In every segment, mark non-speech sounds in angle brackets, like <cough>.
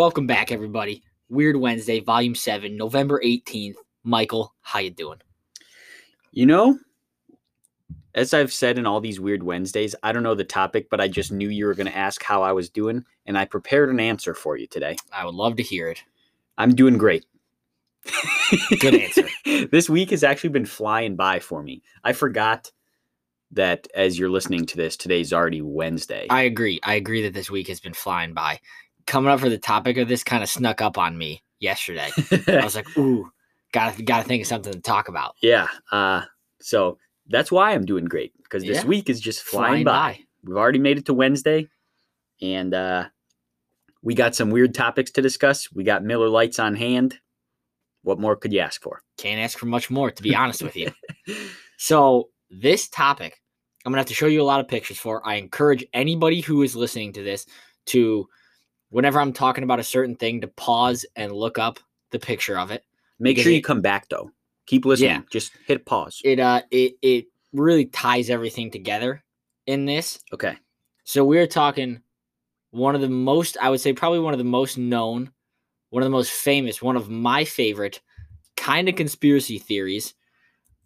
Welcome back, everybody. Weird Wednesday, Volume Seven, November eighteenth. Michael, how you doing? You know, as I've said in all these weird Wednesdays, I don't know the topic, but I just knew you were going to ask how I was doing, and I prepared an answer for you today. I would love to hear it. I'm doing great. Good answer. <laughs> this week has actually been flying by for me. I forgot that as you're listening to this, today's already Wednesday. I agree. I agree that this week has been flying by. Coming up for the topic of this kind of snuck up on me yesterday. I was like, <laughs> ooh, gotta gotta think of something to talk about. yeah. Uh, so that's why I'm doing great because this Yeah. week is just Flying flying, by. by. We've already made it to Wednesday, and uh, we got some weird topics to discuss. We got Miller Lites on hand. What more could you ask for? Can't ask for much more, to be honest with you. <laughs> So this topic, I'm gonna have to show you a lot of pictures for. I encourage anybody who is listening to this to, whenever I'm talking about a certain thing, to pause and look up the picture of it. Make sure you it- come back though. Keep listening. Yeah. Just hit pause. It uh it it really ties everything together in this. Okay. So we're talking one of the most, I would say, probably one of the most known, one of the most famous, one of my favorite kind of conspiracy theories.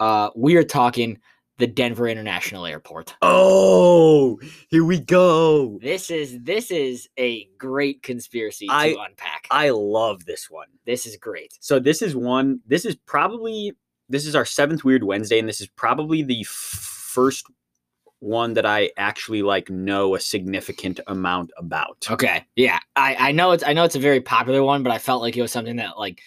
Uh, we are talking the Denver International Airport. Oh, here we go. This is this is a great conspiracy to I- unpack. I love this one. this is great. So this is one. This is probably this is our seventh Weird Wednesday, and this is probably the f- first one that I actually like know a significant amount about. Okay, yeah, I I know it's I know it's a very popular one, but I felt like it was something that like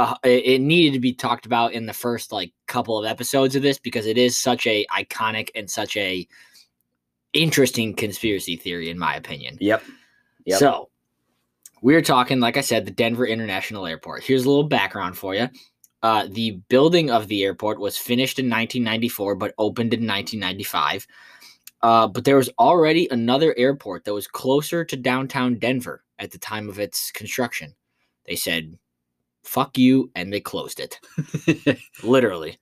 uh, it, it needed to be talked about in the first like couple of episodes of this because it is such a iconic and such a interesting conspiracy theory in my opinion. Yep. Yep. So we're talking, like I said, the Denver International Airport. Here's a little background for you. Uh, the building of the airport was finished in 1994, but opened in 1995. Uh, but there was already another airport that was closer to downtown Denver at the time of its construction. They said, fuck you, and they closed it. <laughs> Literally.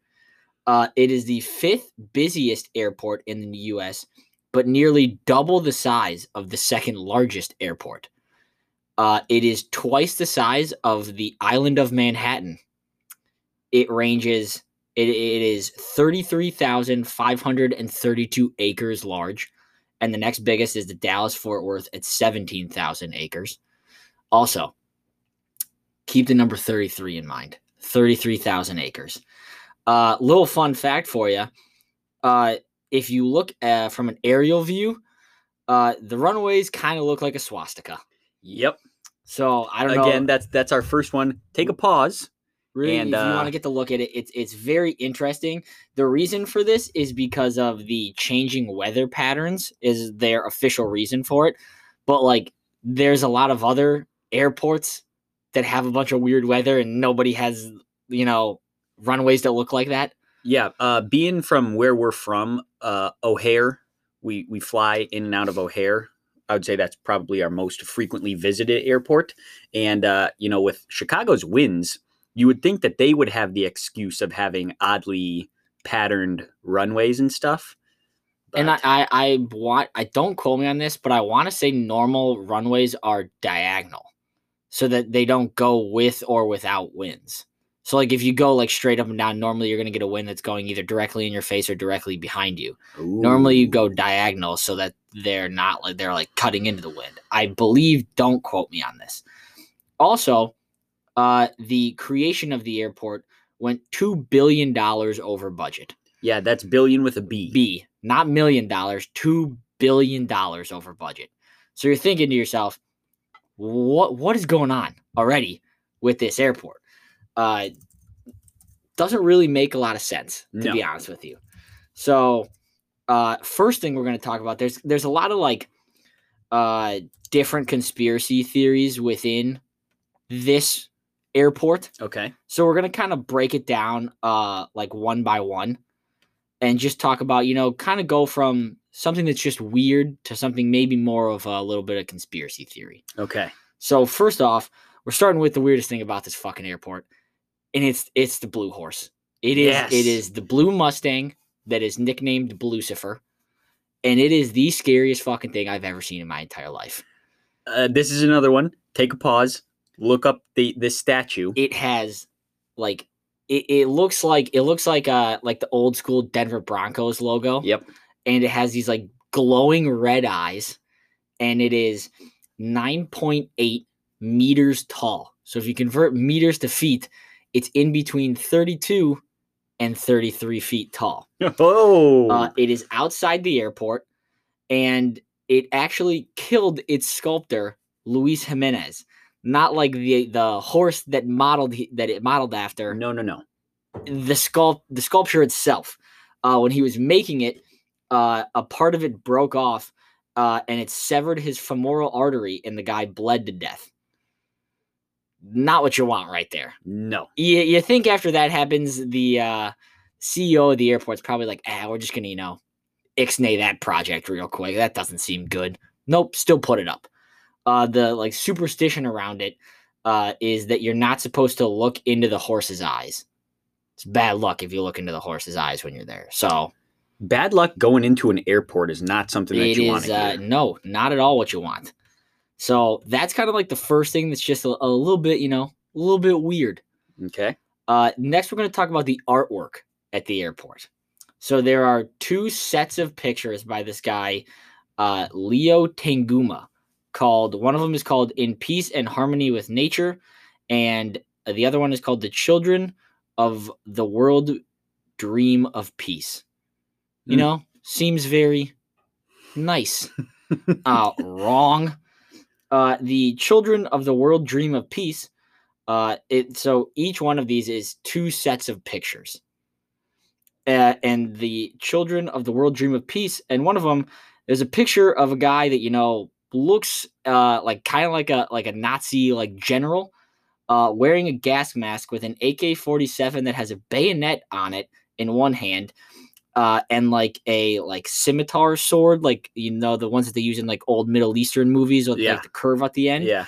Uh, it is the fifth busiest airport in the U.S., but nearly double the size of the second largest airport. Uh, it is twice the size of the island of Manhattan. It ranges, it, it is 33,532 acres large. And the next biggest is the Dallas Fort Worth at 17,000 acres. Also, keep the number 33 in mind 33,000 acres. Uh, little fun fact for you. Uh, if you look uh, from an aerial view, uh, the runways kind of look like a swastika. yep. So I don't Again, know. that's that's our first one. Take a pause. Really, and, if you want uh, to get to look at it, it's it's very interesting. The reason for this is because of the changing weather patterns is their official reason for it. But like, there's a lot of other airports that have a bunch of weird weather, and nobody has you know runways that look like that. Yeah, uh, being from where we're from, uh, O'Hare, we we fly in and out of O'Hare. I would say that's probably our most frequently visited airport. And uh, you know, with Chicago's winds, you would think that they would have the excuse of having oddly patterned runways and stuff. And I, I, I want I don't quote me on this, but I want to say normal runways are diagonal, so that they don't go with or without winds. So like if you go like straight up and down, normally you're gonna get a wind that's going either directly in your face or directly behind you. Normally you go diagonal so that they're not like they're like cutting into the wind. I believe. Don't quote me on this. Also, uh, the creation of the airport went two billion dollars over budget. Yeah, that's billion with a B. B, not million dollars, two billion dollars over budget. So you're thinking to yourself, what what is going on already with this airport? Uh, doesn't really make a lot of sense to No. be honest with you. So, uh, first thing we're going to talk about there's there's a lot of like uh different conspiracy theories within this airport. Okay. So we're gonna kind of break it down uh like one by one and just talk about, you know, kind of go from something that's just weird to something maybe more of a little bit of conspiracy theory. Okay. So first off, we're starting with the weirdest thing about this fucking airport. And it's it's the blue horse. It is Yes. it is the blue Mustang that is nicknamed Lucifer. And it is the scariest fucking thing I've ever seen in my entire life. Uh, this is another one. Take a pause. Look up the this statue. It has like it, it looks like it looks like uh like the old school Denver Broncos logo. Yep. And it has these like glowing red eyes, and it is 9.8 meters tall. So if you convert meters to feet, it's in between 32 and 33 feet tall. Oh. Uh, it is outside the airport, and it actually killed its sculptor, Luis Jimenez. Not like the the horse that modeled that it modeled after. no, no, no. The sculpt the sculpture itself. Uh, when he was making it, uh, a part of it broke off, uh, and it severed his femoral artery, and the guy bled to death. Not what you want right there No. you, you think after that happens, the uh, CEO of the airport's probably like, ah, we're just gonna, you know, ixnay that project real quick. That doesn't seem good. Nope, still put it up. Uh, the like superstition around it uh, is that you're not supposed to look into the horse's eyes. It's bad luck if you look into the horse's eyes when you're there. So Bad luck going into an airport is not something that it you want to uh, no, not at all what you want. So that's kind of like the first thing that's just a, a little bit, you know, a little bit weird. Okay. Uh, next, we're going to talk about the artwork at the airport. So there are two sets of pictures by this guy, uh, Leo Tanguma, called one of them is called "In Peace and Harmony with Nature," and the other one is called "The Children of the World Dream of Peace." You Hmm. know, seems very nice. <laughs> uh, wrong. Uh, the Children of the World Dream of Peace uh, it so each one of these is two sets of pictures. Uh, and the children of the world dream of peace, and one of them is a picture of a guy that you know looks uh, like kind of like a like a Nazi like general, uh, wearing a gas mask with an AK forty seven that has a bayonet on it in one hand, uh, and like a like scimitar sword, like you know the ones that they use in like old Middle Eastern movies with Yeah. like the curve at the end yeah.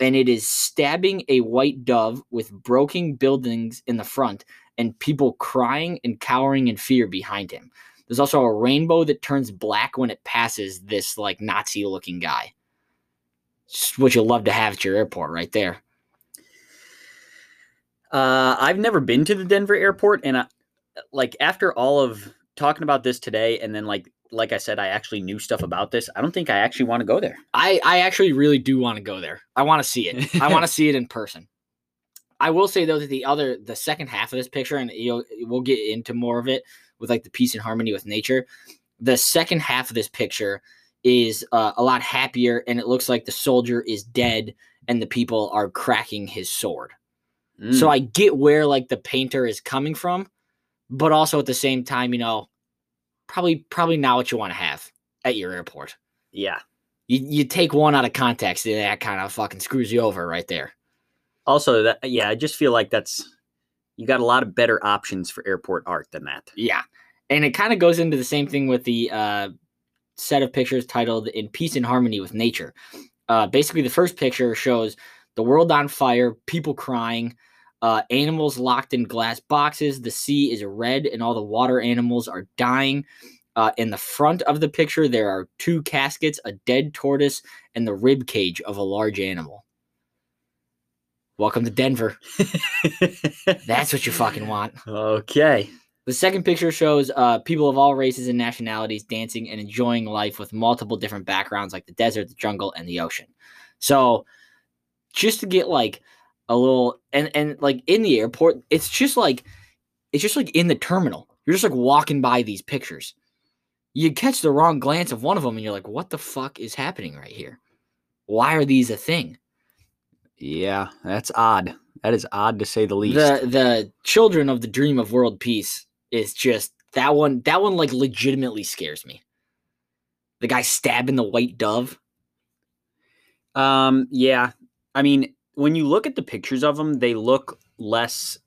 and it is stabbing a white dove with broken buildings in the front and people crying and cowering in fear behind him. There's also a rainbow that turns black when it passes this like Nazi looking guy. Just what you love to have at your airport right there. Uh, I've never been to the Denver airport, and I, like after all of talking about this today, and then like like I said, I actually knew stuff about this. I don't think I actually want to go there. I, I actually really do want to go there. I want to see it. I want to <laughs> see it in person. I will say though that the other the second half of this picture, and you'll we'll get into more of it with like the peace and harmony with nature. The second half of this picture is uh, a lot happier, and it looks like the soldier is dead, and the people are cracking his sword. So Mm. I get where like the painter is coming from, but also at the same time, you know, probably probably not what you want to have at your airport yeah. you, you take one out of context and that kind of fucking screws you over right there. Also, that yeah, I just feel like that's you got a lot of better options for airport art than that. Yeah. And it kind of goes into the same thing with the uh, set of pictures titled In Peace and Harmony with Nature. Uh, basically, the first picture shows the world on fire, people crying, uh, animals locked in glass boxes. The sea is red, and all the water animals are dying. Uh, in the front of the picture, there are two caskets, a dead tortoise, and the rib cage of a large animal. Welcome to Denver. <laughs> That's what you fucking want. okay. The second picture shows uh, people of all races and nationalities dancing and enjoying life with multiple different backgrounds, like the desert, the jungle, and the ocean. So, just to get like a little and and like in the airport, it's just like it's just like in the terminal. You're just like walking by these pictures. You catch the wrong glance of one of them, and you're like, "What the fuck is happening right here? Why are these a thing?" Yeah, that's odd. That is odd to say the least. the the children of the dream of world peace is just that one that one like legitimately scares me the guy stabbing the white dove Um, yeah. I mean, when you look at the pictures of them, they look less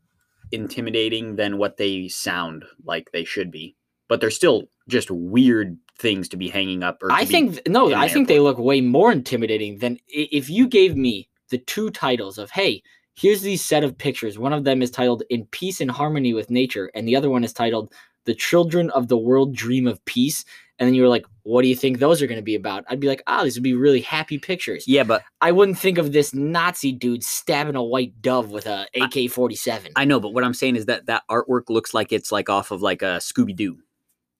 intimidating than what they sound like they should be. But they're still just weird things to be hanging up. Or i think no i think they look way more intimidating than if you gave me the two titles of hey here's these set of pictures one of them is titled in peace and harmony with nature and the other one is titled the children of the world dream of peace and then you were like, "What do you think those are going to be about?" I'd be like, "Ah, these would be really happy pictures." Yeah, but I wouldn't think of this Nazi dude stabbing a white dove with a AK forty seven. I know, but what I'm saying is that that artwork looks like it's like off of like a Scooby Doo.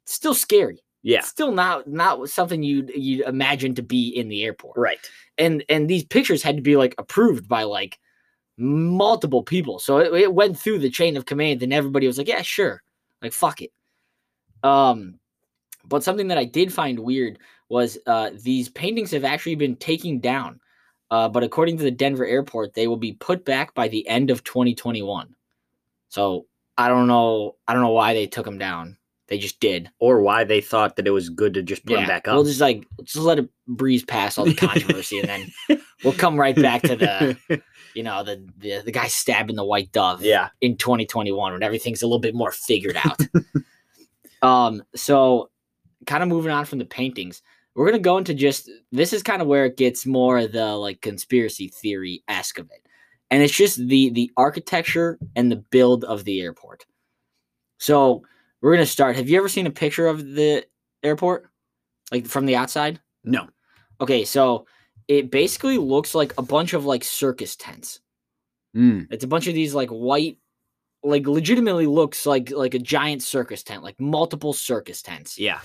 Still scary. Yeah. It's still not not something you'd you'd imagine to be in the airport. Right. And and these pictures had to be like approved by like multiple people. So it, it went through the chain of command, and everybody was like, "Yeah, sure." Like fuck it. Um, but something that I did find weird was uh, these paintings have actually been taken down. Uh, but according to the Denver airport, they will be put back by the end of 2021. So I don't know. I don't know why they took them down. They just did. Or why they thought that it was good to just put them back up. We'll just like just let it breeze past all the controversy, and then <laughs> we'll come right back to the <laughs> you know the, the the guy stabbing the white dove. yeah. in 2021 when everything's a little bit more figured out. <laughs> um, so kind of moving on from the paintings, we're gonna go into just this is kind of where it gets more the like conspiracy theory esque of it, and it's just the the architecture and the build of the airport. So we're gonna start. Have you ever seen a picture of the airport, like from the outside? No. Okay, so it basically looks like a bunch of like circus tents. Mm. It's a bunch of these like white, like legitimately looks like like a giant circus tent, like multiple circus tents. Yeah.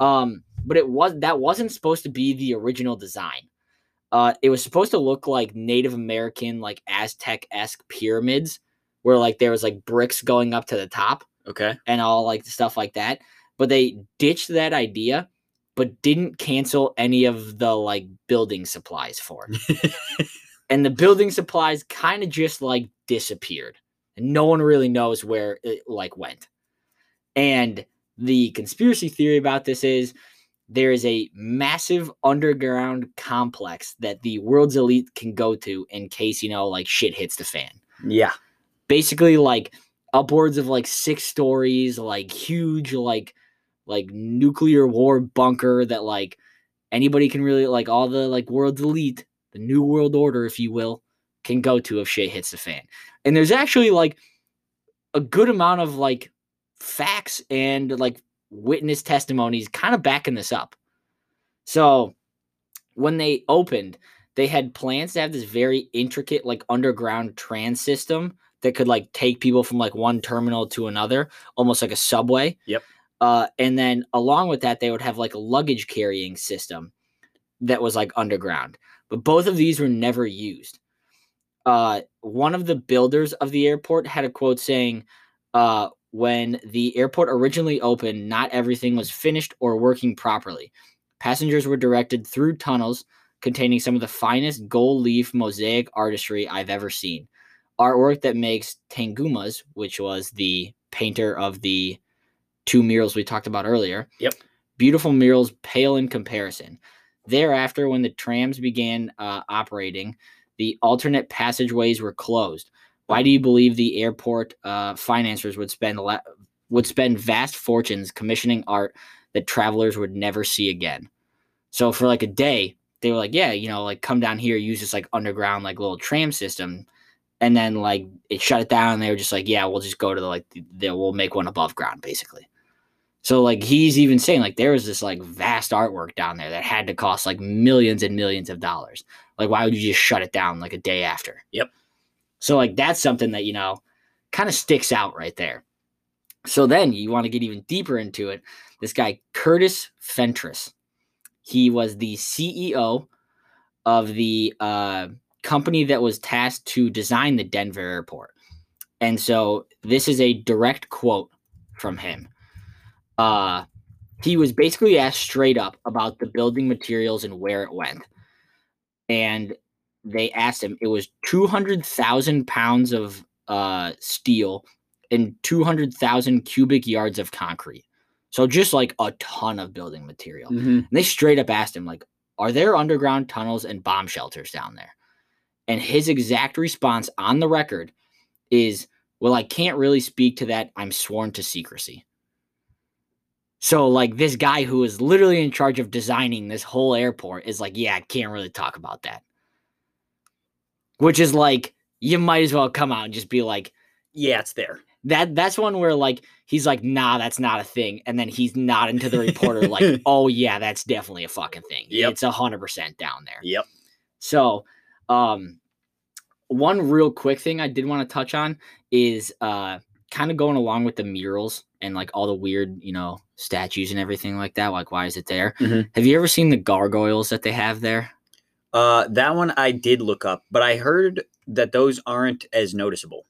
Um, but it was that wasn't supposed to be the original design. Uh, it was supposed to look like Native American, like Aztec esque pyramids, where like there was like bricks going up to the top Okay. and all like stuff like that. But they ditched that idea, but didn't cancel any of the like building supplies for it. <laughs> and the building supplies kind of just like disappeared. And no one really knows where it like went. And the conspiracy theory about this is there is a massive underground complex that the world's elite can go to in case, you know, like shit hits the fan yeah. basically like upwards of like six stories, like huge, like like nuclear war bunker that like anybody can really like all the like world's elite, the new world order, if you will, can go to if shit hits the fan. And there's actually like a good amount of like facts and like witness testimonies kind of backing this up. So when they opened, they had plans to have this very intricate like underground trans system that could like take people from like one terminal to another, almost like a subway. Yep. Uh, and then along with that, they would have like a luggage carrying system that was like underground. But both of these were never used. Uh, one of the builders of the airport had a quote saying, uh, when the airport originally opened, not everything was finished or working properly. Passengers were directed through tunnels containing some of the finest gold leaf mosaic artistry I've ever seen. Artwork that makes Tanguma's, which was the painter of the two murals we talked about earlier. Yep. Beautiful murals pale in comparison. Thereafter, when the trams began uh, operating, the alternate passageways were closed. Why do you believe the airport uh, financiers would spend la- would spend vast fortunes commissioning art that travelers would never see again? So for like a day, they were like, yeah, you know, like come down here, use this like underground like little tram system, and then like it shut it down. And they were just like, yeah, we'll just go to the like the, the- we'll make one above ground basically. So like he's even saying like there was this like vast artwork down there that had to cost like millions and millions of dollars. Like why would you just shut it down like a day after? Yep. So like that's something that you know kind of sticks out right there. So then you want to get even deeper into it. This guy Curtis Fentress, he was the CEO of the uh, company that was tasked to design the Denver airport. And so this is a direct quote from him. Uh, he was basically asked straight up about the building materials and where it went. And they asked him, it was 200,000 pounds of uh, steel and 200,000 cubic yards of concrete. So just like a ton of building material. Mhm. And they straight up asked him, like, are there underground tunnels and bomb shelters down there? And his exact response on the record is, well, I can't really speak to that. I'm sworn to secrecy. So, like, this guy who is literally in charge of designing this whole airport is like, yeah, I can't really talk about that. Which is like, you might as well come out and just be like, Yeah, it's there. that that's one where like he's like, nah, that's not a thing, and then he's nodding to the reporter like, <laughs> oh yeah, that's definitely a fucking thing. Yep. It's a hundred percent down there. Yep. So, um, one real quick thing I did want to touch on is uh, kind of going along with the murals and like all the weird, you know, statues and everything like that. Like, why is it there? Mhm. Have you ever seen the gargoyles that they have there? Uh, that one I did look up, but I heard that those aren't as noticeable.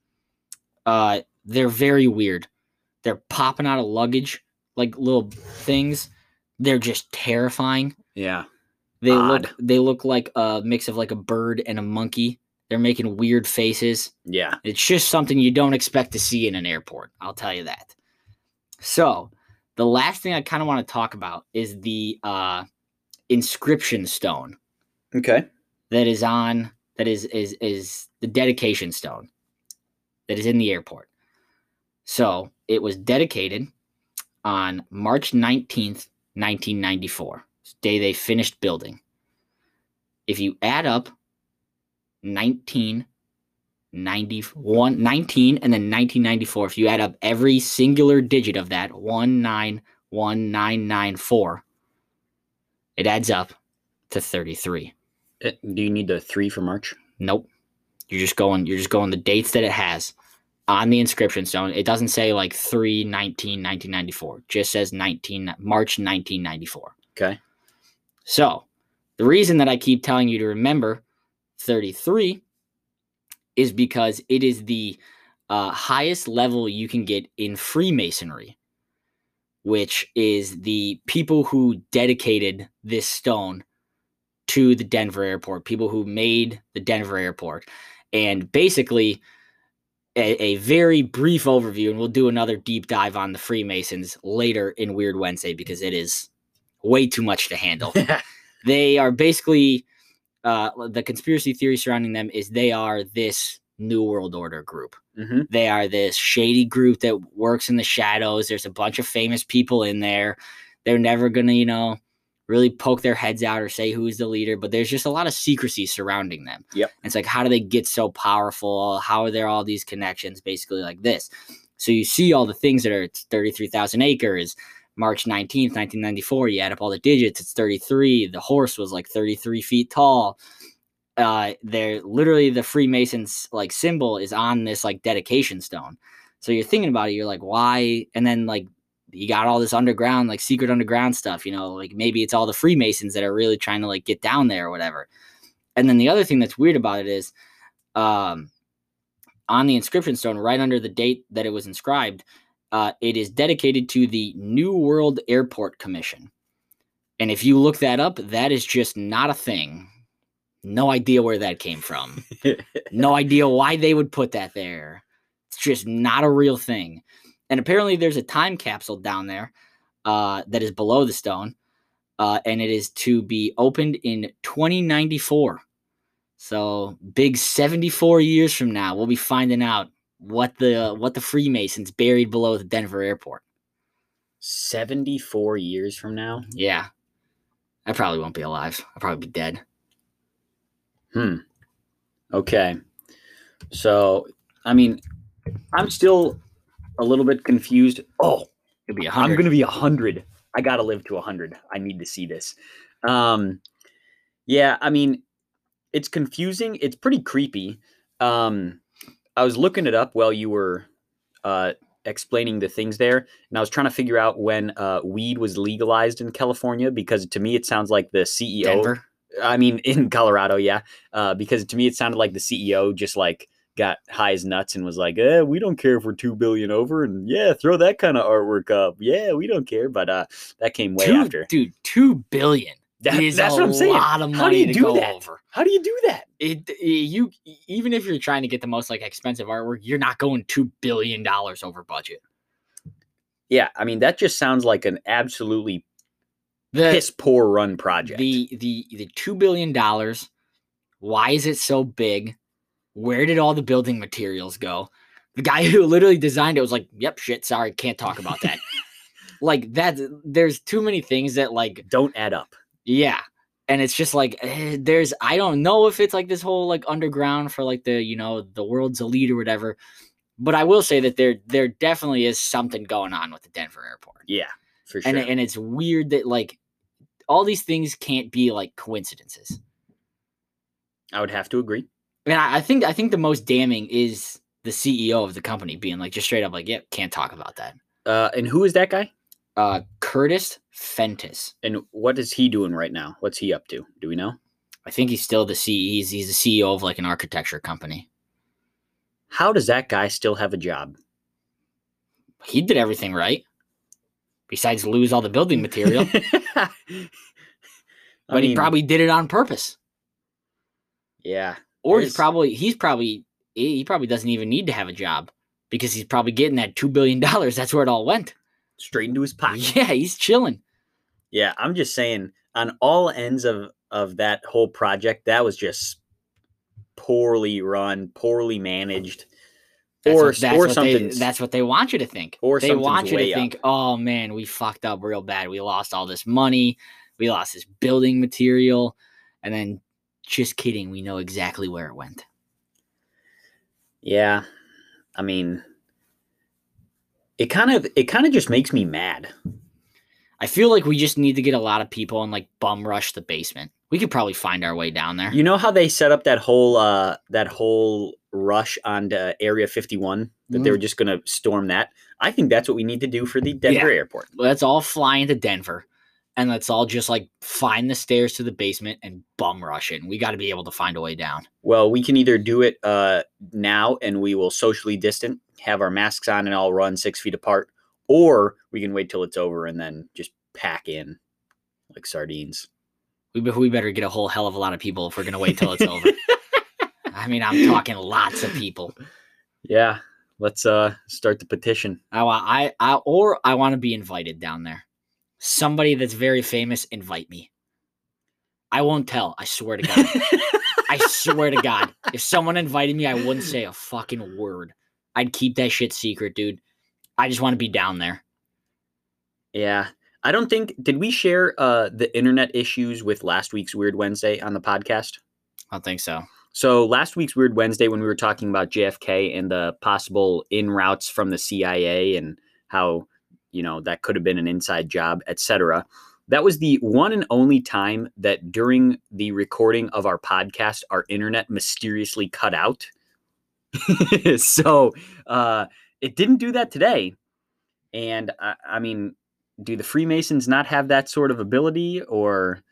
Uh, they're very weird. They're popping out of luggage like little things. They're just terrifying. Yeah. They look they look like a mix of like a bird and a monkey. They're making weird faces. Yeah. It's just something you don't expect to see in an airport. I'll tell you that. So, the last thing I kind of want to talk about is the uh, inscription stone Okay. that is on that is is is the dedication stone that is in the airport. So, it was dedicated on March 19th, 1994. the day they finished building. If you add up 19 91 19 and then 1994 if you add up every singular digit of that 191994 it adds up to 33 Uh, Do you need the three for March? nope. You're just going you're just going the dates that it has on the inscription. Stone it doesn't say like 3 19 1994 it just says 19 march 1994 Okay. so the reason that i keep telling you to remember 33 is because it is the uh, highest level you can get in Freemasonry, which is the people who dedicated this stone to the Denver airport, people who made the Denver airport. And basically, a, a very brief overview, and we'll do another deep dive on the Freemasons later in Weird Wednesday because it is way too much to handle <laughs> they are basically uh, the conspiracy theory surrounding them is they are this new world order group. Hmm they are this shady group that works in the shadows. There's a bunch of famous people in there. They're never gonna you know really poke their heads out or say who's the leader but there's just a lot of secrecy surrounding them. Yep. it's like how do they get so powerful? How are there all these connections basically like this? So you see all the things that are it's 33000 acres March 19th, 1994, you add up all the digits, it's 33. The horse was like 33 feet tall. Uh, they're literally the Freemasons like symbol is on this like dedication stone. So you're thinking about it, you're like, why? And then like you got all this underground, like secret underground stuff, you know, like maybe it's all the Freemasons that are really trying to like get down there or whatever. And then the other thing that's weird about it is um on the inscription stone, right under the date that it was inscribed, uh, it is dedicated to the New World Airport Commission. And if you look that up, that is just not a thing. No idea where that came from. <laughs> no idea why they would put that there. It's just not a real thing. And apparently, there's a time capsule down there uh, that is below the stone, uh, and it is to be opened in 2094. So, big 74 years from now, we'll be finding out what the what the Freemasons buried below the Denver airport. 74 years from now? Yeah, I probably won't be alive. I'll probably be dead. Hmm. Okay. So, I mean, I'm still a little bit confused. Oh, It'll be a I'm going to be 100. I got to live to 100. I need to see this. Um yeah, I mean, it's confusing. It's pretty creepy. Um I was looking it up while you were uh explaining the things there, and I was trying to figure out when uh weed was legalized in California because to me it sounds like the CEO Denver. I mean, <laughs> in Colorado, yeah. Uh, because to me, it sounded like the CEO just like got high as nuts and was like, eh, "We don't care if we're two billion over, and yeah, throw that kind of artwork up. Yeah, we don't care." But uh, that came way two, after. dude. Two billion That- is that's a what I'm saying. lot of money How do you to do go that? over. How do you do that? It, it- you even if you're trying to get the most like expensive artwork, you're not going two billion dollars over budget. Yeah, I mean, that just sounds like an absolutely The piss poor run project. the the the two billion dollars. Why is it so big? Where did all the building materials go? The guy <laughs> who literally designed it was like, "Yep, shit, sorry, can't talk about that." <laughs> like that, there's too many things that like don't add up. Yeah. And it's just like eh, there's I don't know if it's like this whole like underground for like the you know the world's elite or whatever, But I will say that there there definitely is something going on with the Denver airport. Yeah, for sure. And and it's weird that like all these things can't be like coincidences. I would have to agree. And I, I think I think the most damning is the CEO of the company being like just straight up like, yep, can't talk about that. Uh, and who is that guy? Uh Curtis Fentress. And what is he doing right now? What's he up to? Do we know? I think he's still the CEO. He's, he's the CEO of like an architecture company. How does that guy still have a job? He did everything right. Besides lose all the building material. <laughs> But he probably did it on purpose. yeah. Or he's probably he's probably he he probably doesn't even need to have a job because he's probably getting that two billion dollars. That's where it all went. Straight into his pocket. Yeah, he's chilling. Yeah, I'm just saying on all ends of of that whole project, that was just poorly run, poorly managed, That's or what, that's or something. That's what they want you to think. or they want you to up. think, oh man, we fucked up real bad. We lost all this money. We lost this building material, and then just kidding. We know exactly where it went. yeah, I mean, it kind of it kind of just makes me mad. I feel like we just need to get a lot of people and like bum rush the basement. We could probably find our way down there. You know how they set up that whole uh that whole rush onto Area 51 that they were just going to storm that? I think that's what we need to do for the Denver airport. let's all fly into Denver and let's all just like find the stairs to the basement and bum rush it. And we got to be able to find a way down. Well, we can either do it uh, now and we will socially distant, have our masks on, and all run six feet apart, or we can wait till it's over and then just pack in like sardines. We, be- we better get a whole hell of a lot of people if we're going to wait till it's over. <laughs> I mean, I'm talking lots of people. Yeah, let's uh start the petition. I, I, I, or I want to be invited down there. Somebody that's very famous, invite me. I won't tell. I swear to God. I swear to God, <laughs> if someone invited me, I wouldn't say a fucking word. I'd keep that shit secret, dude. I just want to be down there. yeah, I don't think did we share uh the internet issues with last week's Weird Wednesday on the podcast? I don't think so. So last week's Weird Wednesday, when we were talking about JFK and the possible in routes from the CIA and how you know that could have been an inside job, etc. That was the one and only time that during the recording of our podcast, our internet mysteriously cut out. <laughs> so uh, it didn't do that today, and I, I mean, do the Freemasons not have that sort of ability, or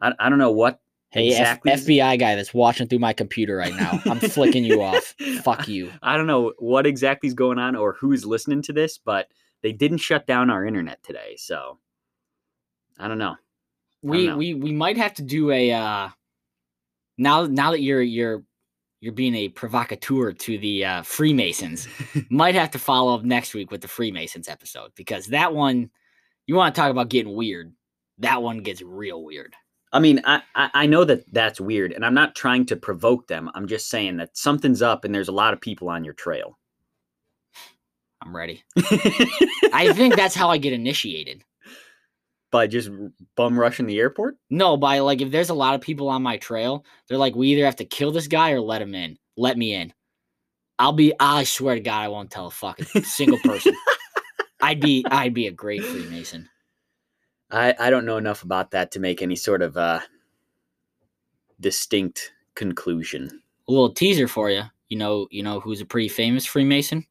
I, I don't know what Hey, F- FBI guy that's watching through my computer right now. I'm flicking you off. <laughs> Fuck you. I don't know what exactly is going on or who's listening to this, but they didn't shut down our internet today. So I don't know. We know. we we might have to do a uh now now that you're you're you're being a provocateur to the uh Freemasons, <laughs> might have to follow up next week with the Freemasons episode because that one you want to talk about getting weird. That one gets real weird. I mean, I, I I know that that's weird, and I'm not trying to provoke them. I'm just saying that something's up, and there's a lot of people on your trail. I'm ready. I think that's how I get initiated. <laughs> By just bum rushing the airport. No, by like if there's a lot of people on my trail, they're like, we either have to kill this guy or let him in. Let me in. I'll be. I swear to God, I won't tell a fucking single person. <laughs> I'd be. I'd be a great Freemason. I I don't know enough about that to make any sort of uh distinct conclusion. A little teaser for you. You know. You know who's a pretty famous Freemason?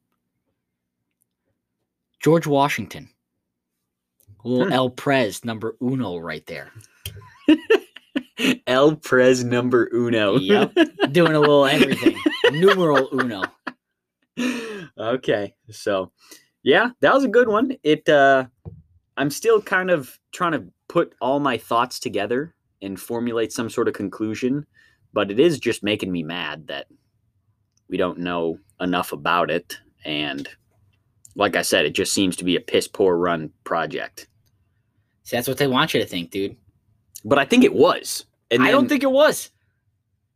George Washington. Little Hmm. El Prez number uno right there. <laughs> El Prez number uno. Yep. Doing a little <laughs> everything. Numeral uno. <laughs> okay. So, yeah, that was a good one. It uh I'm still kind of trying to put all my thoughts together and formulate some sort of conclusion, but it is just making me mad that we don't know enough about it and like I said, it just seems to be a piss poor run project. See, that's what they want you to think, dude. But I think it was. And I don't think it was.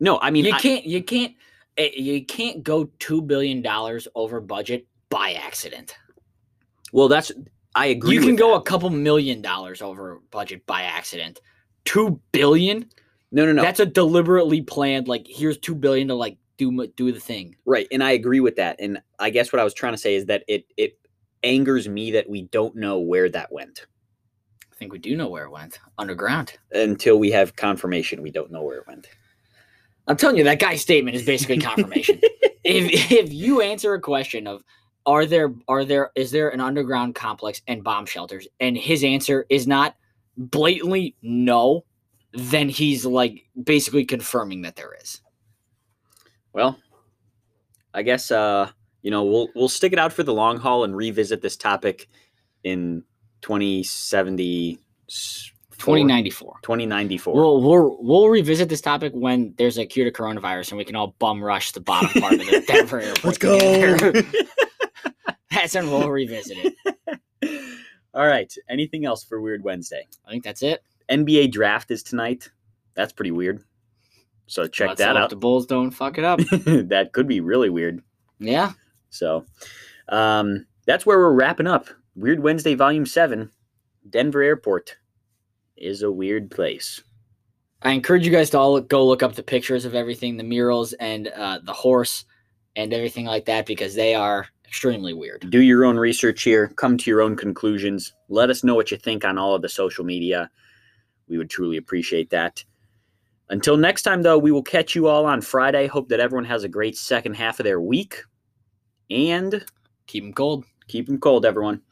No, I mean you I- can't you can't eh, you can't go two billion dollars over budget by accident. well that's I agree. you can go that. a couple million dollars over budget by accident. Two billion? No, no, no. That's a deliberately planned. Like here's two billion to like do do the thing. Right, and I agree with that. And I guess what I was trying to say is that it it angers me that we don't know where that went I think we do know where it went underground. until we have confirmation. We don't know where it went. I'm telling you, that guy's statement is basically confirmation. <laughs> if if you answer a question of are there are there is there an underground complex and bomb shelters, and his answer is not blatantly no, then he's like basically confirming that there is. Well, I guess uh, you know we'll we'll stick it out for the long haul and revisit this topic in 2070 2094. 2094. We'll we'll we'll revisit this topic when there's a cure to coronavirus and we can all bum rush the bottom part of the <laughs> Denver airport. go. <laughs> That's when we'll revisit it. All right. Anything else for Weird Wednesday? I think that's it. NBA draft is tonight. That's pretty weird. So check Let's that out. The Bulls don't fuck it up. <laughs> that could be really weird. yeah. So um, that's where we're wrapping up. Weird Wednesday, Volume 7. Denver Airport is a weird place. I encourage you guys to all go look up the pictures of everything, the murals and uh, the horse and everything like that because they are extremely weird. Do your own research here. Come to your own conclusions. Let us know what you think on all of the social media. We would truly appreciate that. Until next time, though, we will catch you all on Friday. Hope that everyone has a great second half of their week. And Keep them cold. keep them cold, everyone.